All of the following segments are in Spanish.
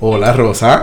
Hola Rosa.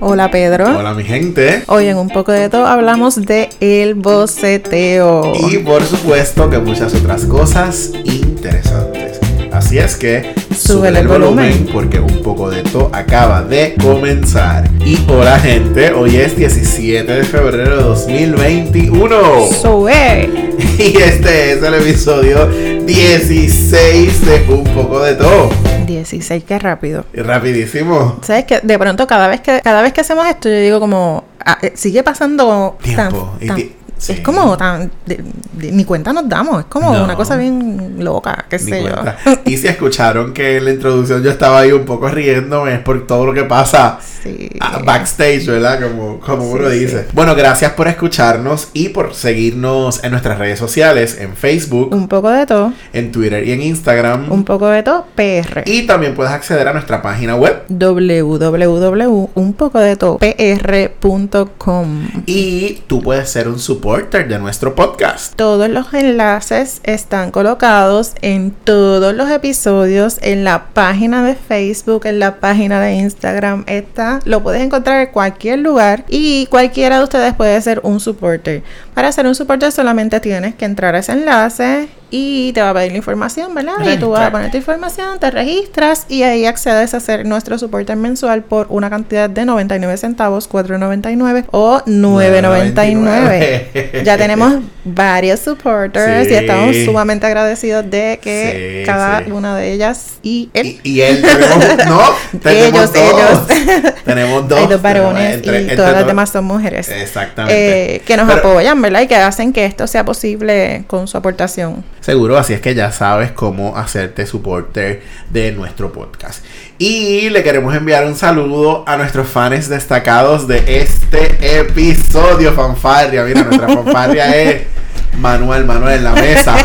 Hola Pedro. Hola mi gente. Hoy en un poco de todo hablamos de el boceteo. Y por supuesto que muchas otras cosas interesantes. Así es que Sube el volumen. porque un poco de todo acaba de comenzar. Y hola gente, hoy es 17 de febrero de 2021. Sube. Y este es el episodio 16 de un poco de todo. 16, qué rápido. Y rapidísimo. ¿Sabes que De pronto cada vez que cada vez que hacemos esto yo digo como ah, eh, sigue pasando Tiempo. Tan- ti- sí. Es como tan de- de- ni cuenta nos damos, es como No. una cosa bien loca, qué Ni sé yo. cuenta. Y si escucharon que en la introducción yo estaba ahí un poco riéndome, es por todo lo que pasa Sí. backstage, ¿verdad? Como, como Sí, uno dice. Bueno, gracias por escucharnos y por seguirnos en nuestras redes sociales, en Facebook, Un poco de todo, en Twitter y en Instagram. un poco de todo, PR. Y también puedes acceder a nuestra página web. www.unpocodetopr.com Y tú puedes ser un de nuestro podcast. Todos los enlaces están colocados en todos los episodios, en la página de Facebook, en la página de Instagram. Está, lo puedes encontrar en cualquier lugar y cualquiera de ustedes puede ser un supporter. Para ser un supporter solamente tienes que entrar a ese enlace y te va a pedir la información, ¿verdad? Y tú vas a poner tu información, te registras y ahí accedes a ser nuestro supporter mensual por una cantidad de 99 centavos, 4.99 o 9.99. Ya tenemos varios supporters Sí. y estamos sumamente agradecidos de que Sí, cada sí. una de ellas y él. Y, y él tenemos, no, tenemos Ellos, dos. ellos. tenemos dos. Hay dos varones entre- y entre todas las demás son mujeres. Exactamente. Eh, que nos Pero- apoyan, ¿verdad? Y que hacen que esto sea posible con su aportación. Seguro, así es que ya sabes cómo hacerte supporter de nuestro podcast. Y le queremos enviar un saludo a nuestros fans destacados de este episodio, fanfarria. Mira, nuestra fanfarria es Manuel, Manuel en la mesa.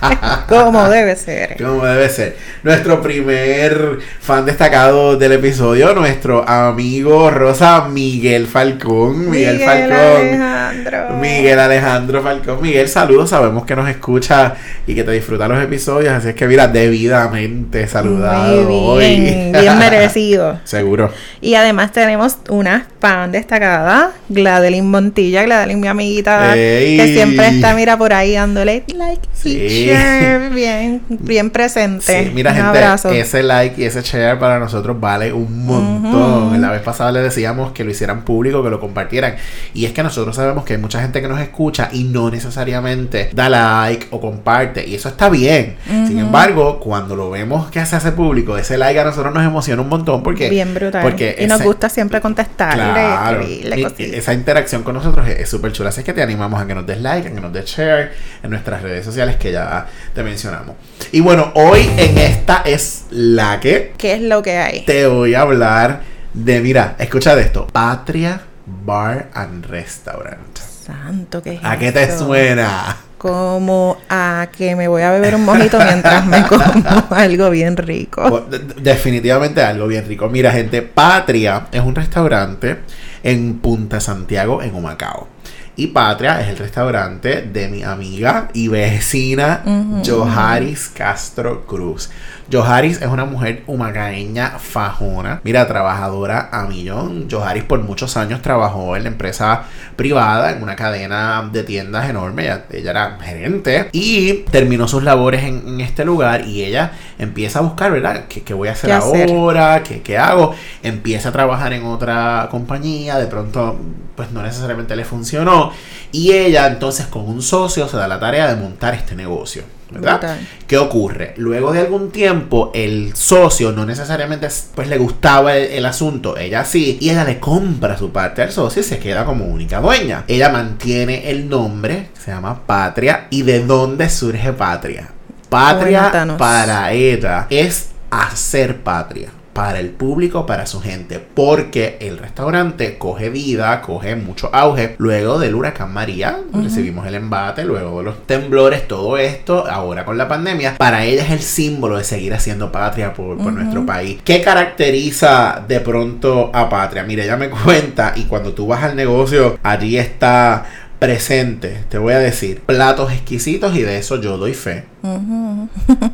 Como debe ser. Como debe ser. Nuestro primer fan destacado del episodio, nuestro amigo Rosa Miguel Falcón. Miguel, Falcón. Alejandro. Miguel Alejandro Falcón. Miguel, saludos. Sabemos que nos escucha y que te disfruta los episodios. Así es que, mira, debidamente saludado Muy hoy. bien, bien merecido. Seguro. Y además tenemos una fan destacada, Gladeline Montilla, Gladeline mi amiguita, Ey. que siempre está, mira, por ahí dándole like Sí. y share, bien, bien presente. Sí, mira, Un gente, abrazo. ese like y ese share para nosotros vale un montón. Ujú. La vez pasada le decíamos que lo hicieran público, que lo compartieran. Y es que nosotros sabemos que hay mucha gente que nos escucha y no necesariamente da like o comparte. Y eso está bien. Sin Ujú. embargo, cuando lo vemos que se hace público, ese like a nosotros nos emociona un montón porque... bien brutal. porque y nos ese- gusta siempre contestarle, Claro, y- cositas. esa interacción con nosotros es súper chula. Así que te animamos a que nos des like, a que nos des share en nuestras redes sociales que ya te mencionamos. Y bueno, hoy en esta es la que ¿Qué es lo que hay? te voy a hablar de, mira, escucha de esto: Patria Bar and Restaurant. Santo, ¿qué es ¿A qué te suena? Como a que me voy a beber un mojito mientras me como algo bien rico. De- de- Definitivamente algo bien rico. Mira, gente, Patria es un restaurante en Punta Santiago, en Humacao. Y Patria es el restaurante de mi amiga y vecina. Joharis Castro Cruz. Joharis es una mujer humacaeña fajona, mira, trabajadora a millón. Joharis por muchos años trabajó en la empresa privada, en una cadena de tiendas enorme. Ella, ella era gerente y terminó sus labores en, en este lugar y ella empieza a buscar, ¿verdad? ¿Qué, qué voy a hacer ¿Qué hacer? ahora? ¿Qué, ¿Qué hago? Empieza a trabajar en otra compañía, de pronto pues no necesariamente le funcionó y ella entonces con un socio se da la tarea de montar este negocio. ¿Verdad? Brutal. ¿Qué ocurre? Luego de algún tiempo, el socio no necesariamente pues le gustaba el, el asunto, ella sí, y ella le compra su parte al socio y se queda como única dueña. Ella mantiene el nombre, se llama Patria, y de dónde surge Patria. Patria para ella es hacer patria. Para el público, para su gente, porque el restaurante coge vida, coge mucho auge. Luego del huracán María, recibimos el embate, luego de los temblores, todo esto, ahora con la pandemia, para ella es el símbolo de seguir haciendo patria por, nuestro país. ¿Qué caracteriza de pronto a patria? Mira, ella me cuenta y cuando tú vas al negocio, allí está presente, te voy a decir, platos exquisitos y de eso yo doy fe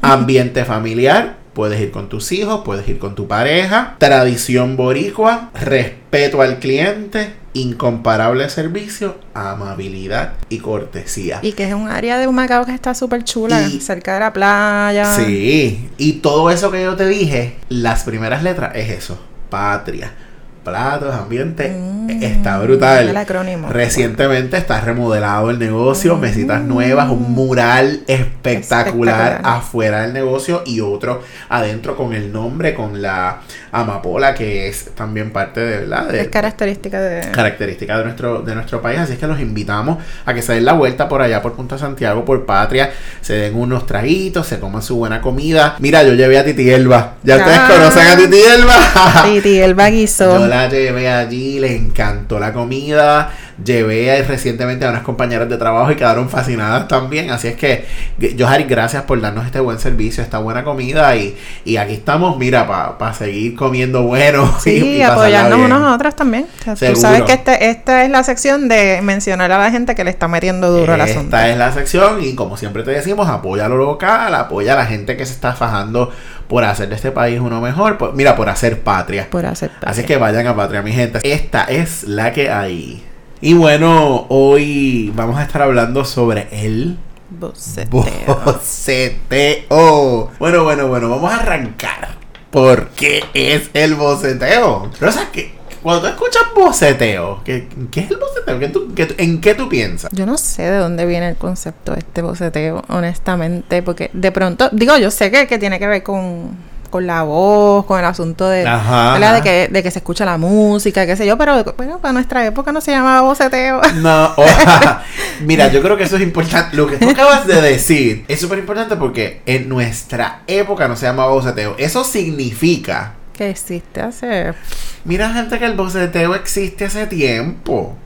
ambiente familiar Puedes ir con tus hijos, puedes ir con tu pareja. Tradición boricua, respeto al cliente, incomparable servicio, amabilidad y cortesía. Y que es un área de Humacao que está súper chula, Y- cerca de la playa. Sí, y todo eso que yo te dije, las primeras letras es eso, patria. Platos, ambiente, Mm, está brutal. el acrónimo. Recientemente está remodelado el negocio, mesitas nuevas, un mural espectacular, Espectacular. afuera del negocio y otro adentro con el nombre, con la amapola que es también parte de, ¿verdad? de Es característica de... característica de nuestro, de nuestro país. Así es que los invitamos a que se den la vuelta por allá por Punta Santiago, por Patria, se den unos traguitos, se coman su buena comida. Mira, yo llevé a Titi Elba. Ya ustedes Ah. conocen a Titi Elba. Titi, el baguizo. Yo la llevé allí, les encantó la comida. Llevé recientemente a unas compañeras de trabajo y quedaron fascinadas también. Así es que, Johari, gracias por darnos este buen servicio, esta buena comida. Y, y aquí estamos, mira, para seguir comiendo bueno. y- Sí, y pasarla apoyarnos unos a otros también. O sea, tú sabes que este, esta es la sección de mencionar a la gente que le está metiendo duro al asunto. Esta es la sección y como siempre te decimos, apoya lo local, apoya a la gente que se está fajando por hacer de este país uno mejor. por- mira, por hacer patria. Por aceptar. Así que vayan a Patria, mi gente. Esta es la que hay. Y bueno, hoy vamos a estar hablando sobre el Boceteo. boceteo. Bueno, bueno, bueno, vamos a arrancar. ¿Por qué es el boceteo? Rosa, que cuando tú escuchas boceteo, ¿qué, qué es el boceteo? ¿Qué tú- qué ¿En qué tú piensas? Yo no sé de dónde viene el concepto de este boceteo, honestamente, porque de pronto, digo, yo sé que, que tiene que ver con, con la voz, con el asunto de, Ajá, ¿verdad? ajá. de, que, de que se escucha la música, qué sé yo, pero bueno, para nuestra época no se llamaba boceteo. No, o- mira, yo creo que eso es importante. Lo que tú acabas de decir es súper importante porque en nuestra época no se llamaba boceteo. Eso significa, que existe hace... mira gente que el boceteo existe hace tiempo.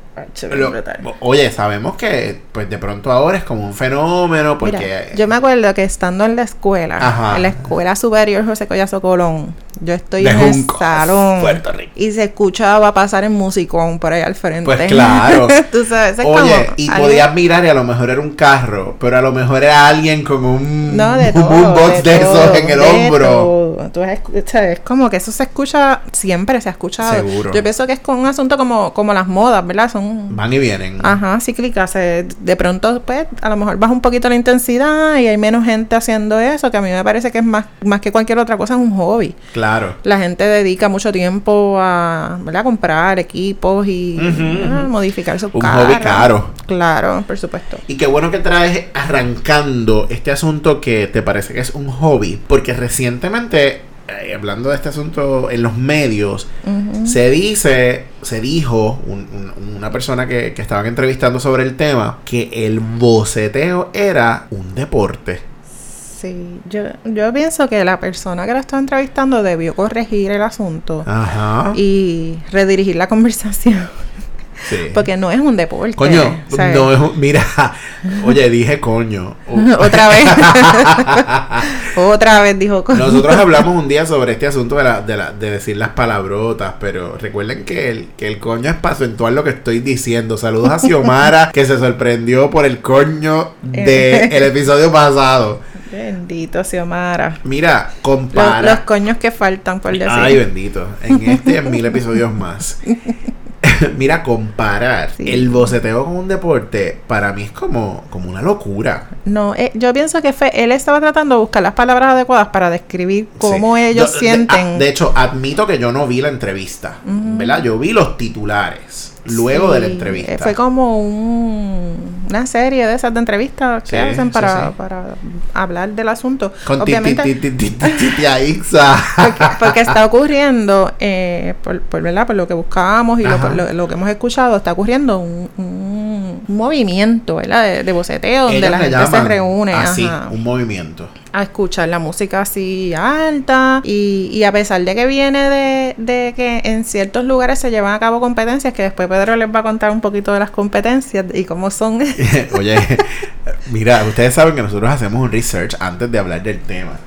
Lo- brutal. oye, sabemos que pues de pronto ahora es como un fenómeno porque... Mira, yo me acuerdo que estando en la escuela, Ajá. en la escuela superior José Collazo Colón, yo estoy De en el Juncos, salón Puerto Rico. y se escuchaba pasar en musicón por ahí al frente. Pues claro. Tú sabes, es Oye, como y podías mirar y a lo mejor era un carro, pero a lo mejor era alguien con un, No, de un todo. boombox de, todo, esos en el hombro. Tú es como que eso se escucha, siempre se ha escuchado. Seguro. Yo pienso que es con un asunto como, como las modas, ¿verdad? Son Van y vienen. Ajá, cíclicas. De pronto, pues, a lo mejor baja un poquito la intensidad y hay menos gente haciendo eso, que a mí me parece que es más, más que cualquier otra cosa, es un hobby. Claro. La gente dedica mucho tiempo a, ¿verdad? comprar equipos y ujú. modificar sus Un carros. hobby caro. Claro, por supuesto. Y qué bueno que traes arrancando este asunto que te parece que es un hobby, porque recientemente, eh, hablando de este asunto en los medios, se dice, se dijo, un- un- una persona que, que estaban entrevistando sobre el tema, que el boceteo era un deporte. Sí, yo, yo pienso que la persona que la estaba entrevistando debió corregir el asunto Ajá. y redirigir la conversación. Sí. Porque no es un deporte. Coño, no es un- mira, oye, dije coño. Otra vez. Otra vez dijo con- Nosotros hablamos un día sobre este asunto de, la, de, la- de decir las palabrotas, pero recuerden que el, que el coño es para acentuar lo que estoy diciendo. Saludos a Xiomara, que se sorprendió por el coño del episodio pasado. Bendito Xiomara. Mira, Los, compara. los coños que faltan, por decir. Ay, bendito. En este mil episodios más. Mira, comparar Sí. el boceteo con un deporte, para mí es como, como una locura. No, eh, yo pienso que fue, él estaba tratando de buscar las palabras adecuadas para describir cómo Sí. ellos Yo- de- sienten. ah, De, hecho, admito que yo no vi la entrevista, ¿verdad? Yo vi los titulares luego Sí, de la entrevista. Fue como un- una serie de esas de entrevistas que Sí, hacen para, sí. para hablar del asunto. Con Obviamente, ti- ti- ti- ti- ti- tía Ixa. porque, porque está ocurriendo, eh, por, por, ¿verdad? por lo que buscábamos y lo, lo- lo que hemos escuchado, está ocurriendo un, un- un movimiento ¿verdad? De, de boceteo donde la gente se reúne Así, ajá, un movimiento. a escuchar la música así alta y, y a pesar de que viene de, de que en ciertos lugares se llevan a cabo competencias, que después Pedro les va a contar un poquito de las competencias y cómo son. Oye, mira, ustedes saben que nosotros hacemos un research antes de hablar del tema.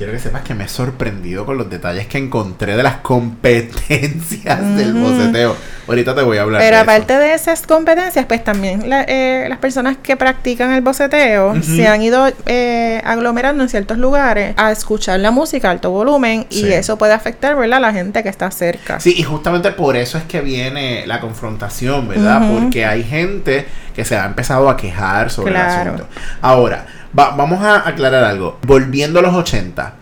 Quiero que sepas que me he sorprendido con los detalles que encontré de las competencias del boceteo. Ahorita te voy a hablar Pero de aparte eso. de esas competencias, pues también la- eh, las personas que practican el boceteo se han ido eh, aglomerando en ciertos lugares a escuchar la música a alto volumen y eso puede afectar, ¿verdad? A la gente que está cerca. Sí, y justamente por eso es que viene la confrontación, ¿verdad? Porque hay gente que se ha empezado a quejar sobre Claro. el asunto. Ahora, va- vamos a aclarar algo. Volviendo a los 80.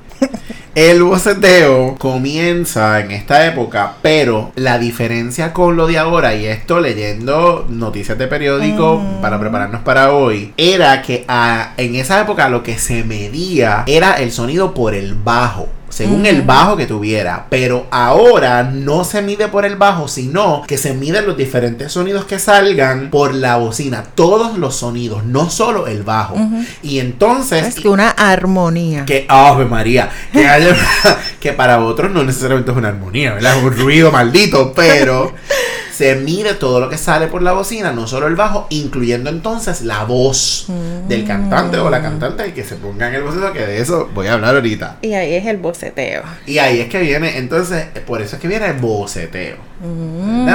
El boceteo comienza en esta época, pero la diferencia con lo de ahora, y esto leyendo noticias de periódico Mm. para prepararnos para hoy, era que ah, en esa época lo que se medía era el sonido por el bajo. Según el bajo que tuviera, pero ahora no se mide por el bajo, sino que se miden los diferentes sonidos que salgan por la bocina, todos los sonidos, no solo el bajo. Y entonces Es que una armonía. que Ave María, que, haya- que para otros no necesariamente es una armonía, ¿verdad? Es un ruido maldito, pero se mide todo lo que sale por la bocina, no solo el bajo, incluyendo entonces la voz del cantante o la cantante y que se ponga en el boceteo, que de eso voy a hablar ahorita. Y ahí es el boceteo. Y ahí es que viene, entonces, por eso es que viene el boceteo. Mm.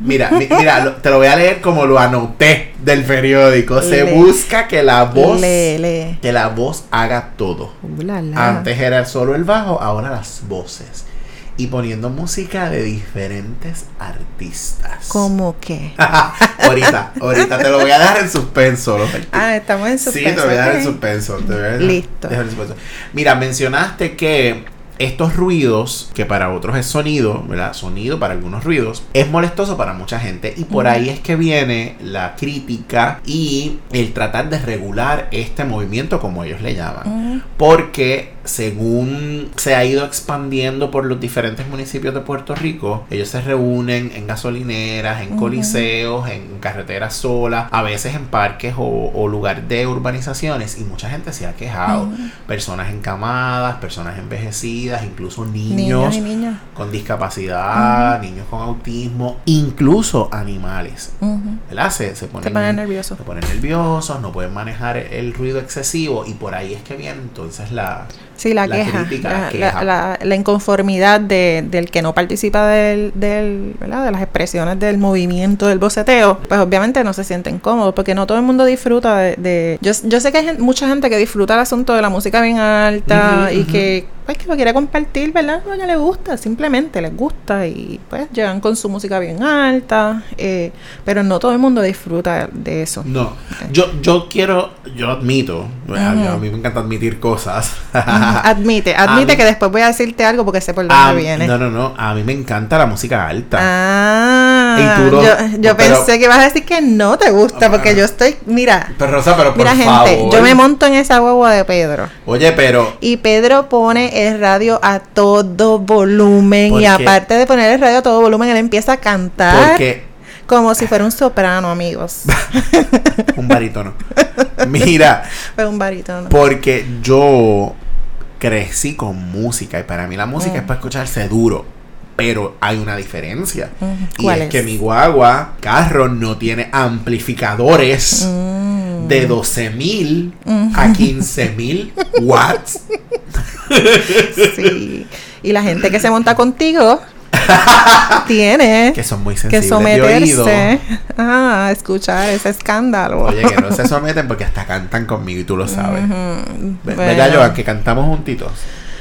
Mira, mi- mira, te lo voy a leer como lo anoté del periódico. Se busca que la voz, que la voz haga todo. Uh, la, la. Antes era solo el bajo, ahora las voces. Y poniendo música de diferentes artistas. ¿Cómo que? ahorita, ahorita te lo voy a dejar en suspenso. los. Ah, estamos en sí, suspenso. te voy a dejar en suspenso. te voy a dejar- Listo. dejar en suspenso. Mira, mencionaste que estos ruidos, que para otros es sonido, ¿verdad? Sonido para algunos ruidos, es molestoso para mucha gente. Y por ahí es que viene la crítica y el tratar de regular este movimiento, como ellos le llaman. Porque según se ha ido expandiendo por los diferentes municipios de Puerto Rico, ellos se reúnen en gasolineras, en coliseos, en carreteras solas, a veces en parques o, o lugar de urbanizaciones y mucha gente se ha quejado. Personas encamadas, personas envejecidas, incluso niños, con discapacidad, niños con autismo, incluso animales. Se, se ponen, Se ponen nerviosos. se ponen nerviosos, no pueden manejar el ruido excesivo y por ahí es que viene entonces la... Sí, la, La queja, crítica, la, la queja. la- la- la inconformidad de, del que no participa del, del, ¿verdad? de las expresiones del movimiento del boceteo, pues obviamente no se sienten cómodos porque no todo el mundo disfruta de... de- yo, yo sé que hay gen- mucha gente que disfruta el asunto de la música bien alta y que pues que lo quiere compartir, ¿verdad? Porque le gusta, simplemente les gusta y pues llegan con su música bien alta, eh, pero no todo el mundo disfruta de eso. No, yo, yo quiero, yo admito, yo- a mí me encanta admitir cosas. Admite, admite mí- que después voy a decirte algo porque sé por dónde Ah, viene. no, no, no, a mí me encanta la música alta. Ah, Y tú lo- yo, yo pero- pensé que ibas a decir que no te gusta, porque yo estoy, mira, Pero Rosa, pero por mira gente, favor. yo me monto en esa guagua de Pedro. Oye, pero Y Pedro pone el radio a todo volumen ¿Por y aparte de poner el radio a todo volumen, él empieza a cantar porque como si fuera un soprano, amigos. un barítono. Mira, Fue un barítono. porque yo crecí con música y para mí la música Mm. es para escucharse duro. Pero hay una diferencia. Ujú. Y ¿Cuál es, es? que mi guagua, carro, no tiene amplificadores Mm. De 12.000 Mm. a 15.000 watts. Sí. Y la gente que se monta contigo tiene Que son muy que sensibles someterse a escuchar ese escándalo. Oye, que no se someten porque hasta cantan conmigo y tú lo sabes. Ve- Bueno, ¿Verdad, Joan? Que cantamos juntitos.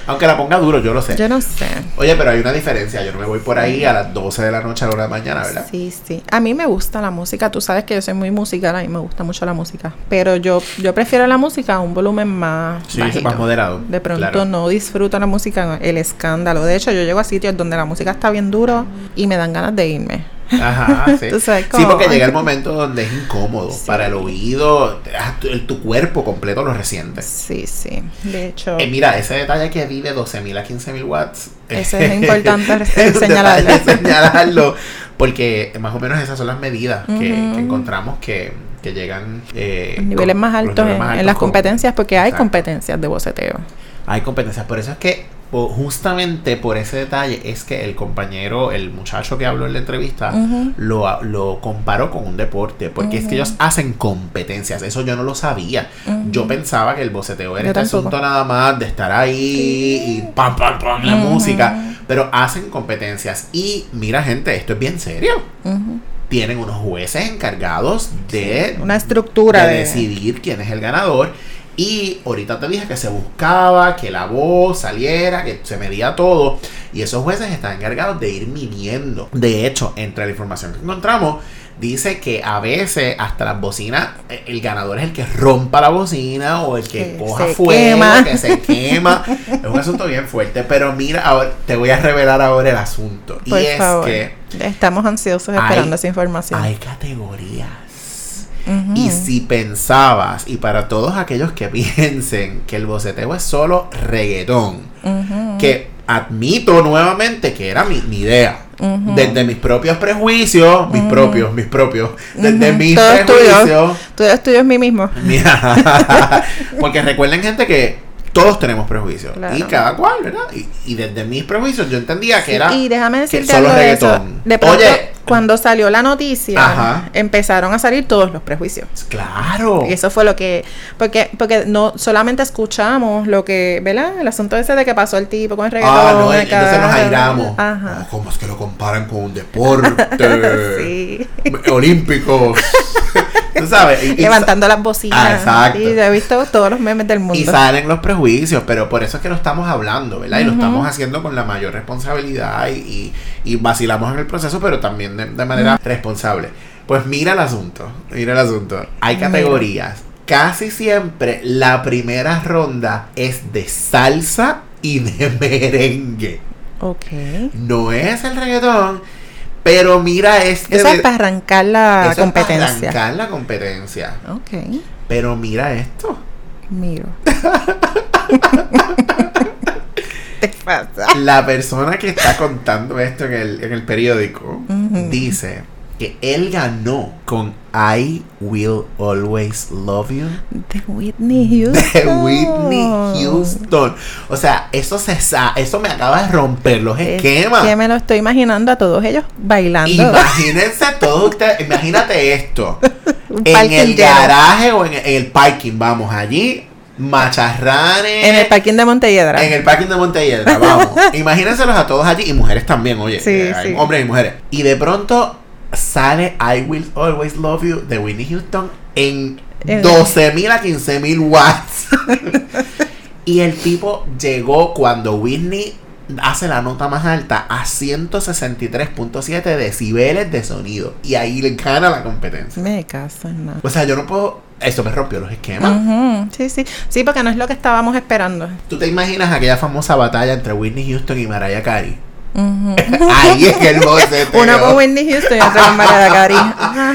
Aunque la ponga duro, yo lo sé. Yo no sé. Oye, pero hay una diferencia. Yo no me voy por ahí a las 12 de la noche a la 1 de la mañana, ¿verdad? Sí, sí. A mí me gusta la música. Tú sabes que yo soy muy musical. A mí me gusta mucho la música. Pero yo, yo prefiero la música a un volumen más Sí, bajito. más moderado. De pronto Claro. no disfruto la música, el escándalo. De hecho, yo llego a sitios donde la música está bien duro y me dan ganas de irme. Ajá, sí. Sabes sí, porque llega el momento donde es incómodo Sí. para el oído, ah, tu, cuerpo completo lo resiente. Sí, sí. De hecho, Eh, mira, ese detalle que vive 12.000 a 15.000 watts. Eso es importante señalarlo. señalarlo. Porque más o menos esas son las medidas que, encontramos que, que llegan. eh, los niveles con- más los altos niveles en, las competencias, porque hay Exacto. competencias de boceteo. Hay competencias. Por eso es que po- justamente por ese detalle es que el compañero, el muchacho que habló en la entrevista, lo, lo comparó con un deporte, porque es que ellos hacen competencias, eso yo no lo sabía. Yo pensaba que el boceteo era Yo este tampoco. asunto nada más de estar ahí y pam, pam, pam, la música, pero hacen competencias. Y mira gente, esto es bien serio. Tienen unos jueces encargados de Una estructura de de... decidir quién es el ganador. Y ahorita te dije que se buscaba, que la voz saliera, que se medía todo. Y esos jueces están encargados de ir midiendo. De hecho, entre la información que encontramos, dice que a veces hasta las bocinas, eh, el ganador es el que rompa la bocina o el que Que coja fuego, quema. que se quema. es un asunto bien fuerte. Pero mira, ahora te voy a revelar ahora el asunto. Por y es favor. que Estamos ansiosos Hay- esperando esa información. hay categorías. Y si pensabas, y para todos aquellos que piensen que el boceteo es solo reggaetón, que admito nuevamente que era mi, mi idea. Desde mis propios prejuicios, mis propios, mis propios, desde mis Todo prejuicios. Todo es tuyo es mí mismo. Porque recuerden gente que todos tenemos prejuicios Claro. y cada cual, ¿verdad? Y, y desde mis prejuicios yo entendía que era y déjame que decirte solo algo de eso. reggaetón. De pronto, Oye, cuando salió la noticia, Ajá. empezaron a salir todos los prejuicios. claro. Y eso fue lo que, porque, porque no solamente escuchamos lo que, ¿verdad? El asunto ese de que pasó el tipo con el reggaetón. Ah, no, entonces nos airamos. Ajá. Oh, ¿Cómo es que lo comparan con un deporte? Sí. Olímpicos. Tú sabes. y- y Levantando las bocinas. Ah, exacto. Y he visto todos los memes del mundo. Y salen los prejuicios, pero por eso es que lo estamos hablando, ¿verdad? Y lo estamos haciendo con la mayor responsabilidad y, vacilamos en el proceso, pero también de, de manera responsable. Pues mira el asunto, mira el asunto. Hay Mira. categorías. Casi siempre la primera ronda es de salsa y de merengue. Ok. No es el reggaetón, pero mira este. Eso es para arrancar la eso es para competencia. arrancar la competencia. Ok. Pero mira esto. Miro. ¿Te pasa? La persona que está contando esto en el, en el periódico dice que él ganó con I Will Always Love You De Whitney Houston. de Whitney Houston. O sea, eso se eso me acaba de romper los Es esquemas. Que me lo estoy imaginando a todos ellos bailando. Imagínense todos ustedes, imagínate esto. En el lleno. garaje o en, en el parking, vamos allí, macharranes. En el parking de Montelledra. En el parking de Montelledra, vamos. Imagínenselos a todos allí y mujeres también, oye. Sí, eh, sí. Hombres y mujeres. Y de pronto sale I Will Always Love You de Whitney Houston en En- 12.000 a 15.000 watts. y el tipo llegó cuando Whitney hace la nota más alta a 163.7 decibeles de sonido. Y ahí le gana la competencia. Me caso en nada. O sea, yo no puedo... Eso me rompió los esquemas. Sí, sí. Sí, porque no es lo que estábamos esperando. ¿Tú te imaginas aquella famosa batalla entre Whitney Houston y Mariah Carey? Ujú. Ahí es el boceteo. Uno con Whitney Houston y otro con Mariah Carey.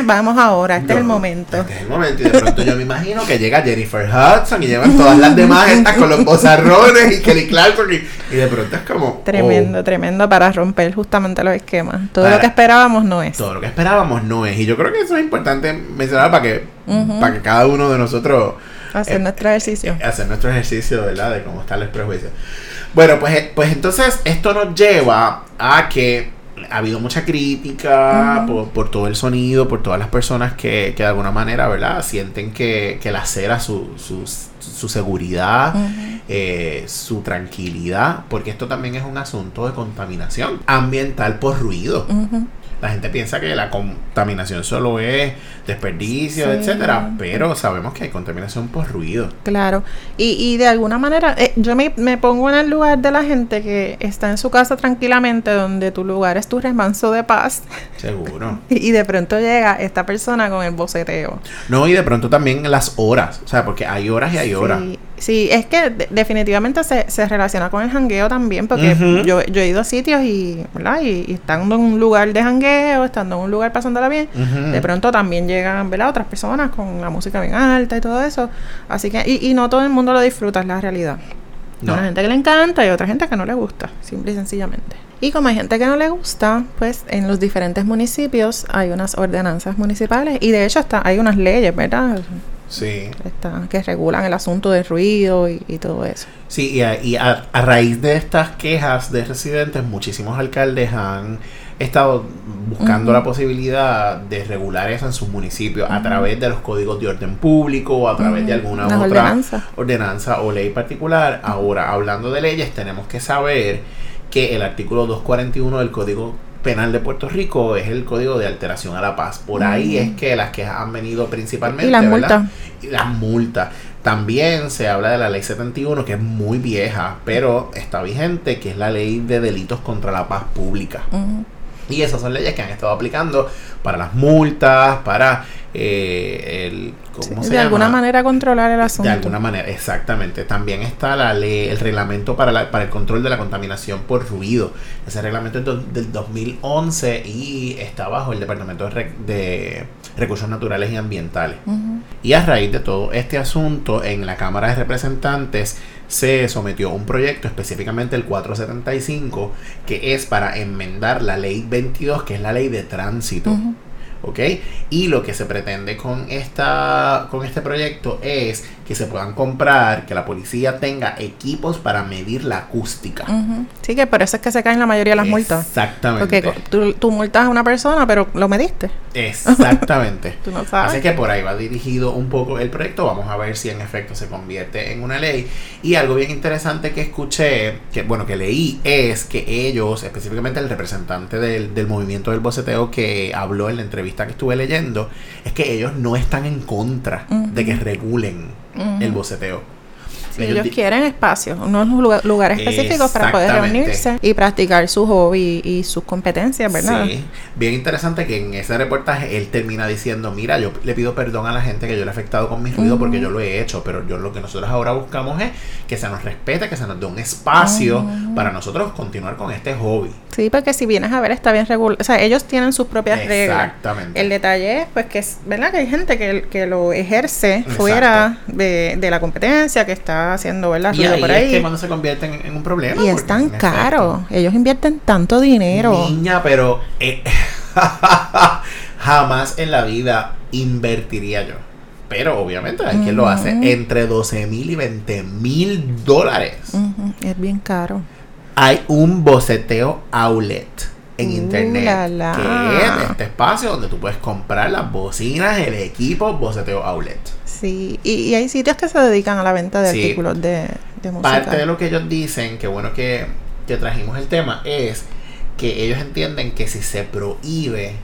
Vamos ahora, este es el momento. Este es el momento. Y de pronto yo me imagino que llega Jennifer Hudson y llevan todas las demás estas con los bozarrones y Kelly Clarkson. Y, y de pronto es como. Tremendo, tremendo para romper justamente los esquemas. Todo Para- lo que esperábamos no es. oh, todo lo que esperábamos no es. Y yo creo que eso es importante mencionar para que, para que cada uno de nosotros Hacer eh, nuestro ejercicio. hacer nuestro ejercicio, ¿verdad? De cómo están los prejuicios. Bueno, pues, eh, pues entonces esto nos lleva a que ha habido mucha crítica por, por todo el sonido, por todas las personas que, que de alguna manera, ¿verdad? Sienten que, que la cera su, su, su seguridad, eh, su tranquilidad, porque esto también es un asunto de contaminación ambiental por ruido. Ujú. La gente piensa que la contaminación solo es desperdicio, Sí. etcétera, pero sabemos que hay contaminación por ruido. Claro, y, y de alguna manera, eh, yo me, me pongo en el lugar de la gente que está en su casa tranquilamente, donde tu lugar es tu remanso de paz, Seguro. y de pronto llega esta persona con el boceteo. No, y de pronto también las horas, o sea, porque hay horas y hay horas. Sí, es que de- definitivamente se, se relaciona con el jangueo también, porque yo, yo he ido a sitios y, ¿verdad? Y, y estando en un lugar de jangueo, estando en un lugar pasándola bien, de pronto también llegan, ¿verdad? Otras personas con la música bien alta y todo eso. Así que, y, y no todo el mundo lo disfruta, es la realidad. No. Hay una gente que le encanta y otra gente que no le gusta, simple y sencillamente. Y como hay gente que no le gusta, pues en los diferentes municipios hay unas ordenanzas municipales y de hecho hasta hay unas leyes, ¿verdad? Sí. Está, que regulan el asunto del ruido y, y todo eso. Sí, y, a, y a- a raíz de estas quejas de residentes, muchísimos alcaldes han estado buscando la posibilidad de regular eso en sus municipios a través de los códigos de orden público o a través de alguna Las otra ordenanza o ley particular. Ahora, hablando de leyes, tenemos que saber que el artículo 241 del Código Penal de Puerto Rico es el código de alteración a la paz. Por ahí es que las quejas han venido principalmente. Y las multas. y las multas. También se habla de la ley 71, que es muy vieja, pero está vigente, que es la ley de delitos contra la paz pública. Y esas son leyes que han estado aplicando para las multas, para eh, el... ¿Cómo Sí, se de alguna manera controlar el asunto. De alguna manera, exactamente. También está la ley, el reglamento para, la- para el control de la contaminación por ruido. Ese reglamento es do- del 2011 y está bajo el Departamento de, Re- de Recursos Naturales y Ambientales. Y a raíz de todo este asunto, en la Cámara de Representantes se sometió un proyecto, específicamente el 475, que es para enmendar la ley 22, que es la ley de tránsito. ¿Ok? Y lo que se pretende con, esta, con este proyecto es que se puedan comprar, que la policía tenga equipos para medir la acústica. Sí, que por eso es que se caen la mayoría de las multas. Exactamente. Porque tú, tú multas a una persona, pero lo mediste. Exactamente. Tú no sabes. Así que por ahí va dirigido un poco el proyecto. Vamos a ver si en efecto se convierte en una ley. Y algo bien interesante que escuché, que bueno, que leí, es que ellos, específicamente el representante del, del movimiento del boceteo que habló en la entrevista que estuve leyendo, es que ellos no están en contra de que Ujú. El boceteo. Sí, Ellos quieren espacios, unos lu- lugares específicos para poder Exactamente. reunirse y practicar su hobby y sus competencias, ¿verdad? Sí, bien interesante que en ese reportaje él termina diciendo, mira, yo le pido perdón a la gente que yo le he afectado con mi ruido porque Ujú. yo lo he hecho, pero yo lo que nosotros ahora buscamos es que se nos respete, que se nos dé un espacio Ujú. para nosotros continuar con este hobby. Sí, porque si vienes a ver está bien regulado, o sea, ellos tienen sus propias reglas. Exactamente. El detalle es, pues, que es, ¿verdad? Que hay gente que, que lo ejerce Exacto. fuera de, de la competencia, que está haciendo, ¿verdad? y ahí, por es ahí. que cuando se convierte en, en un problema. Y es tan efecto, caro. Ellos invierten tanto dinero. Niña, pero eh, jamás en la vida invertiría yo. Pero obviamente hay quien lo hace entre 12 mil y 20 mil dólares. Es bien caro. hay un boceteo outlet en Uh, internet la, la. que es este espacio donde tú puedes comprar las bocinas, el equipo boceteo outlet. Sí, y, y hay sitios que se dedican a la venta de Sí. artículos de, de música. Parte de lo que ellos dicen, que bueno que, que trajimos el tema, es que ellos entienden que si se prohíbe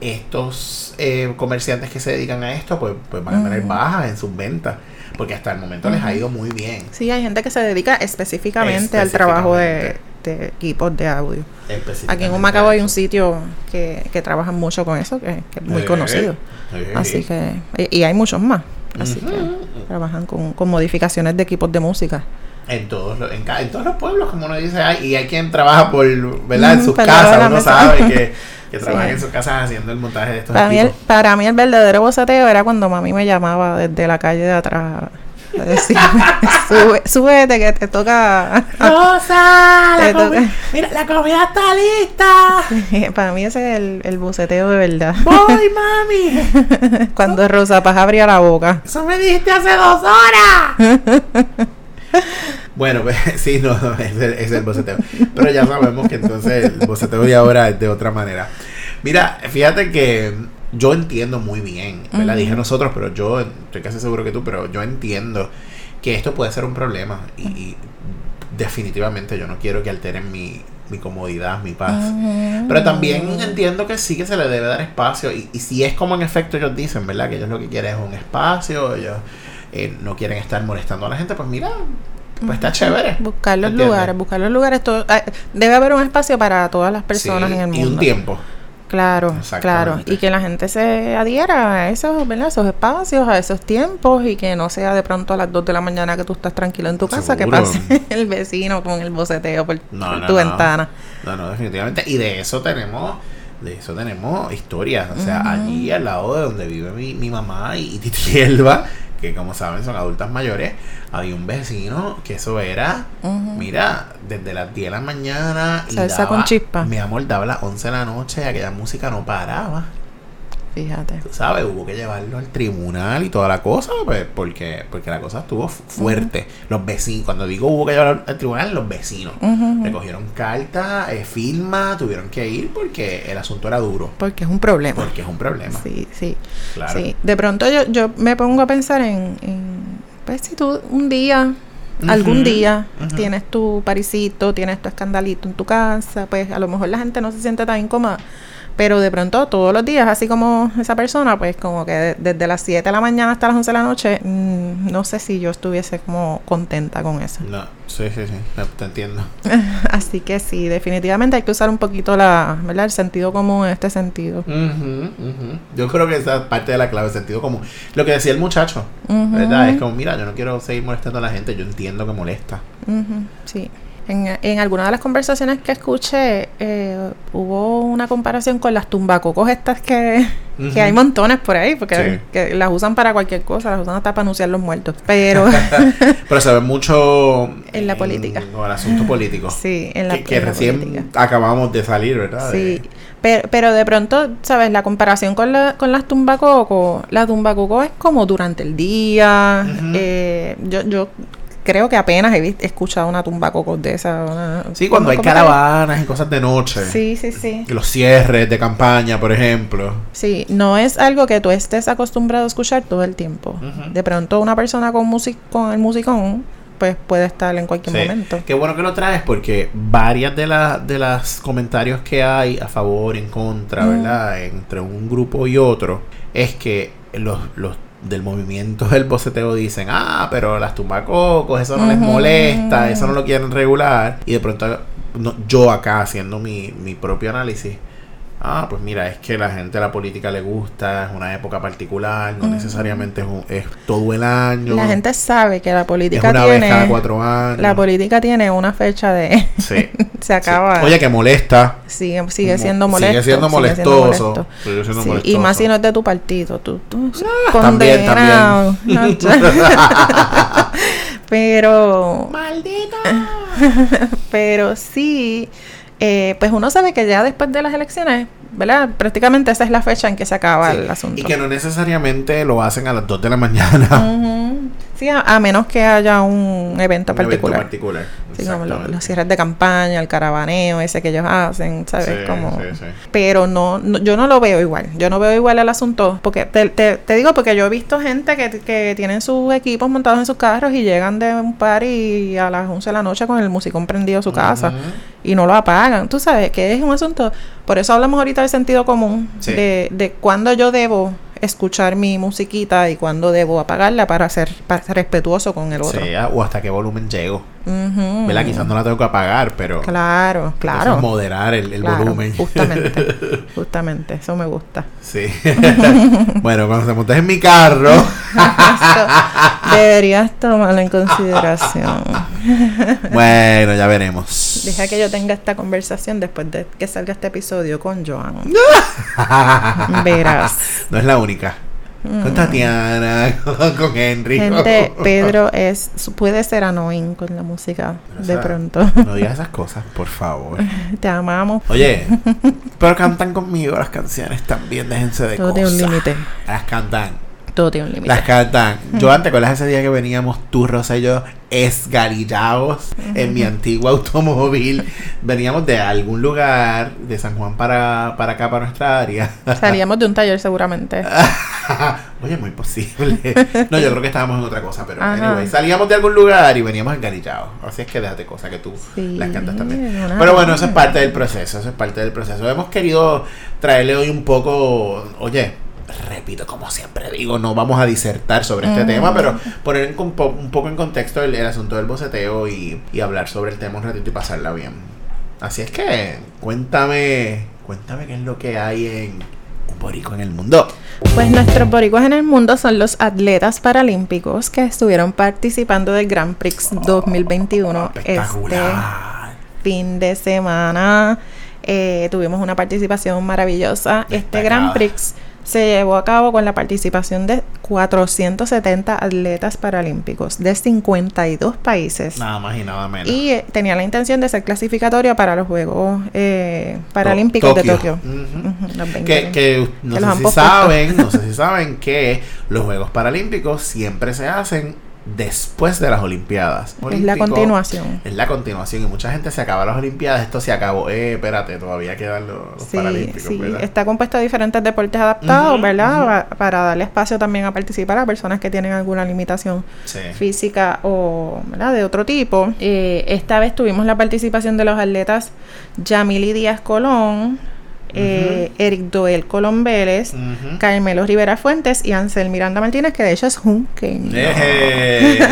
estos eh, comerciantes que se dedican a esto, pues, pues van a tener bajas en sus ventas, porque hasta el momento les ha ido muy bien. Sí, hay gente que se dedica específicamente, al trabajo de, de equipos de audio. Aquí en Humacao hay un sitio que, que trabaja mucho con eso, que, que es muy conocido. Así que, y, y hay muchos más. Así que trabajan con, con modificaciones de equipos de música. En todos, los, en, todos los pueblos, como uno dice, hay, y hay quien trabaja por, ¿verdad? En sus casas, uno mesa. sabe que, que Sí. trabajan en sus casas haciendo el montaje de estos Para mí, el, equipos. para mí el verdadero boceteo era cuando mami me llamaba desde la calle de atrás. A decirme, Sube, súbete que te toca. ¡Rosa! Te La comi- toca. ¡Mira, la comida está lista! Para mí ese es el, el boceteo de verdad. ¡Voy, mami! Cuando Rosa Paz abría la boca. ¡Eso me dijiste hace dos horas! bueno, pues sí, no, no, es el, es el boceteo. Pero ya sabemos que entonces el boceteo de ahora es de otra manera. Mira, fíjate que yo entiendo muy bien, ¿verdad? Ujú. Dije nosotros, pero yo estoy casi seguro que tú, pero yo entiendo que esto puede ser un problema y, y definitivamente yo no quiero que alteren mi, mi comodidad, mi paz. Pero también entiendo que sí que se le debe dar espacio. Y, y si es como en efecto ellos dicen, ¿verdad? Que ellos lo que quieren es un espacio, ellos eh, no quieren estar molestando a la gente, pues mira, pues está chévere. Buscar los ¿Entiendes? lugares, buscar los lugares. todo- ah, debe haber un espacio para todas las personas Sí, en el Y mundo. un tiempo. Claro, claro. Y que la gente se adhiera a esos, ¿verdad? esos espacios, a esos tiempos y que no sea de pronto a las 2 de la mañana que tú estás tranquilo en tu casa, que pase el vecino con el boceteo por, No, por no, tu no. ventana. No, no, definitivamente. Y de eso tenemos, de eso tenemos historias. O sea, allí al lado de donde vive mi, mi mamá y, y Titi Elba, que como saben son adultas mayores, había un vecino que eso era, mira, desde las 10 de la mañana. y Salsa con chispa. Mi amor, daba las 11 de la noche y aquella música no paraba. Fíjate. Tú sabes, hubo que llevarlo al tribunal y toda la cosa, pues, porque, porque la cosa estuvo fu- fuerte. Los vecinos, cuando digo hubo que llevarlo al tribunal, los vecinos Ujú. recogieron cartas, eh, firma, tuvieron que ir porque el asunto era duro. Porque es un problema. Porque es un problema. Sí, sí. Claro. Sí. De pronto yo, yo me pongo a pensar en, en, pues si tú un día, algún día, tienes tu parisito, tienes tu escandalito en tu casa, pues a lo mejor la gente no se siente tan incómoda. Pero de pronto todos los días, así como esa persona, pues como que de- desde las 7 de la mañana hasta las 11 de la noche, mm, no sé si yo estuviese como contenta con eso. No, sí, sí, sí, te- entiendo. Así que sí, definitivamente hay que usar un poquito la, ¿verdad? el sentido común en este sentido. Yo creo que esa es parte de la clave, sentido común. Lo que decía el muchacho. ¿verdad? Es como, mira, yo no quiero seguir molestando a la gente, yo entiendo que molesta. Sí. En, en alguna de las conversaciones que escuché, eh, hubo una comparación con las tumbacocos estas que, que hay montones por ahí, porque Sí. que las usan para cualquier cosa, las usan hasta para anunciar los muertos. Pero Pero se ve mucho En la política. o el asunto político. sí, en la, que, que en la recién política. acabamos de salir, ¿verdad? Sí, De- pero, pero de pronto, ¿sabes? La comparación con, la, con las tumbacocos, la tumbacoco es como durante el día. Eh, yo, yo creo que apenas he, escuchado una tumbacocos de esa. una- Sí, cuando hay caravanas y cosas de noche. Sí, sí, sí. Los cierres de campaña, por ejemplo. Sí, no es algo que tú estés acostumbrado a escuchar todo el tiempo. De pronto una persona con music con el musicón, pues puede estar en cualquier Sí. momento. Qué bueno que lo traes porque varias de las de las comentarios que hay a favor, en contra, Mm. ¿verdad? Entre un grupo y otro, es que los, los del movimiento del boceteo dicen, ah, pero las tumbacocos, eso no les molesta, eso no lo quieren regular. Y de pronto no- yo acá haciendo mi, mi propio análisis. Ah, pues mira, es que la gente a la política le gusta, es una época particular, no necesariamente es, un- es todo el año. La gente sabe que la es política una vez cada tiene cuatro años. la política tiene una fecha de Sí. se acaba. Sí. Oye, que molesta. sigue, sigue siendo molesto. Sigue siendo molestoso. Sigue siendo Sí, molestoso. y más si no es de tu partido, tú, tú también, condenado. pero ¡Maldito! Pero sí, eh, pues uno sabe que ya después de las elecciones, ¿verdad? Prácticamente esa es la fecha en que se acaba el asunto. Y que no necesariamente lo hacen a las 2 de la mañana. Sí, a, a menos que haya un evento Un particular. evento particular. Sí, como los cierres de campaña, el caravaneo ese que ellos hacen, ¿sabes? Sí, como... sí. Pero no, no- yo no lo veo igual. Yo no veo igual el asunto. Porque te, te, te digo, porque yo he visto gente que, que tienen sus equipos montados en sus carros y llegan de un party a las 11 de la noche con el musicón prendido a su casa y no lo apagan. Tú sabes que es un asunto. Por eso hablamos ahorita del sentido común, de, de cuándo yo debo escuchar mi musiquita y cuándo debo apagarla para ser, para ser respetuoso con el otro. Sí, ah, o hasta qué volumen llego. ¿Verdad? Quizás no la tengo que apagar, pero. Claro, claro. moderar el, el Claro, volumen. Justamente, justamente, eso me gusta. Sí. bueno, cuando te montes en mi carro. Deberías tomarlo en consideración. bueno, ya veremos. Deja que yo tenga esta conversación después de que salga este episodio con Joan. Verás. No es la única. Con Tatiana, con, con Henry. Gente, Pedro es puede ser annoying con la música O de pronto. No digas esas cosas, por favor. Te amamos. Oye, pero cantan conmigo las canciones también, déjense de Todo cosas. tiene un límite. Las cantan. Todo tiene un límite. Las cantan. Yo antes, ¿cuál es ese día que veníamos tú, Rosa y yo, esgarillados en mi antiguo automóvil? Veníamos de algún lugar de San Juan para, para acá, para nuestra área. Salíamos de un taller seguramente. Oye, muy posible. No, yo creo que estábamos en otra cosa, pero Ajá. anyway, salíamos de algún lugar y veníamos engarillados. Así es que déjate cosas que tú Sí, las cantas también. Pero bueno, eso es parte del proceso, eso es parte del proceso. Hemos querido traerle hoy un poco, oye, repito, como siempre digo, no vamos a disertar sobre este tema, pero poner po- un poco en contexto el, el asunto del boceteo y, y hablar sobre el tema un ratito y pasarla bien. Así es que, cuéntame, cuéntame qué es lo que hay en un borico en el mundo. Pues nuestros boricuas en el mundo son los atletas paralímpicos que estuvieron participando del Grand Prix 2021 este Espectacular. fin de semana. Eh, tuvimos una participación maravillosa. Este. Grand Prix se llevó a cabo con la participación de 470 atletas paralímpicos de 52 países. Nada más y nada menos. Y eh, tenía la intención de ser clasificatoria para los Juegos eh, Paralímpicos de Tokio. Ujú. Ujú, los 20. Que, que no Que sé si saben, no sé si saben que los Juegos Paralímpicos siempre se hacen después de las Olimpiadas. es la continuación. Es la continuación y mucha gente se acaba las Olimpiadas, esto se acabó. Eh, espérate, todavía quedan los, los Sí, Paralímpicos, sí, ¿verdad? está compuesto de diferentes deportes adaptados, ¿verdad? Para darle espacio también a participar a personas que tienen alguna limitación Sí. física o ¿verdad? de otro tipo. Eh, esta vez tuvimos la participación de los atletas Yamili Díaz Colón, eh, Eric Doel Colón Vélez. Carmelo Rivera Fuentes y Ansel Miranda Martínez, que de hecho es junqueño. Eje.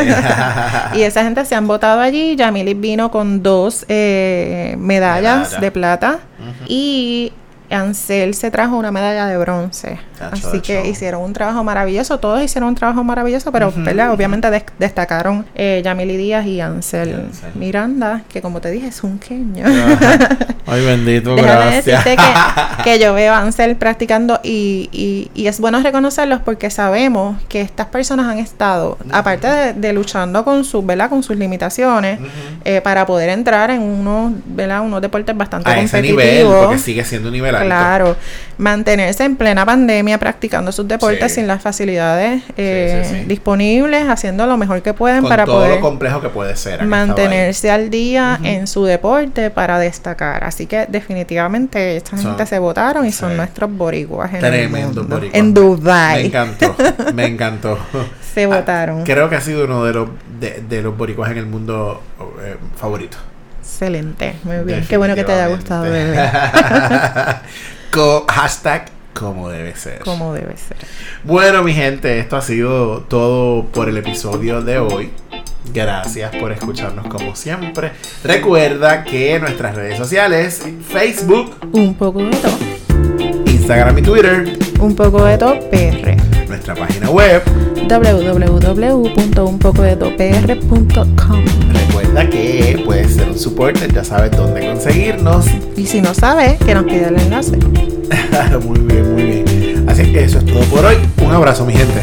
Y esa gente se han votado allí. Yamili vino con dos eh, medallas Medalla. de plata y Ansel se trajo una medalla de bronce. Así que hicieron un trabajo maravilloso. Todos hicieron un trabajo maravilloso, pero. ¿verdad? obviamente des- destacaron eh, Yamili Díaz y Ansel. Miranda, que como te dije es un queño. Ay, bendito, Déjame gracias. decirte que, que yo veo a Ansel practicando y, y, y es bueno reconocerlos porque sabemos que estas personas han estado, aparte de, de luchando con sus, ¿verdad? con sus limitaciones, eh, para poder entrar en unos, ¿verdad? unos deportes bastante A ese nivel, competitivos. porque sigue siendo un nivel alto. Claro, mantenerse en plena pandemia practicando sus deportes Sí. sin las facilidades eh, sí, sí. disponibles, haciendo lo mejor que pueden Con para todo poder lo complejo que puede ser. han estado ahí. mantenerse al día en su deporte para destacar. Así que definitivamente esta Son- gente se votaron y son nuestros boricuas en Tremendo boricua. En Me Dubai encantó, me encantó. se Ah, votaron. Creo que ha sido uno de los de, de los boricuas en el mundo eh, favorito. Excelente, muy bien. Qué bueno que te haya gustado, bebé. Co- hashtag como debe ser. Como debe ser. Bueno, mi gente, esto ha sido todo por el episodio de hoy. Gracias por escucharnos como siempre. Recuerda que nuestras redes sociales, Facebook, Un poco de todo. Instagram y Twitter, Un poco de todo PR. nuestra página web. www.unpocodetopr.com Recuerda que puedes ser un supporter, ya sabes dónde conseguirnos. Y si no sabes, que nos pide el enlace. muy bien, muy bien. Así que eso es todo por hoy. Un abrazo, mi gente.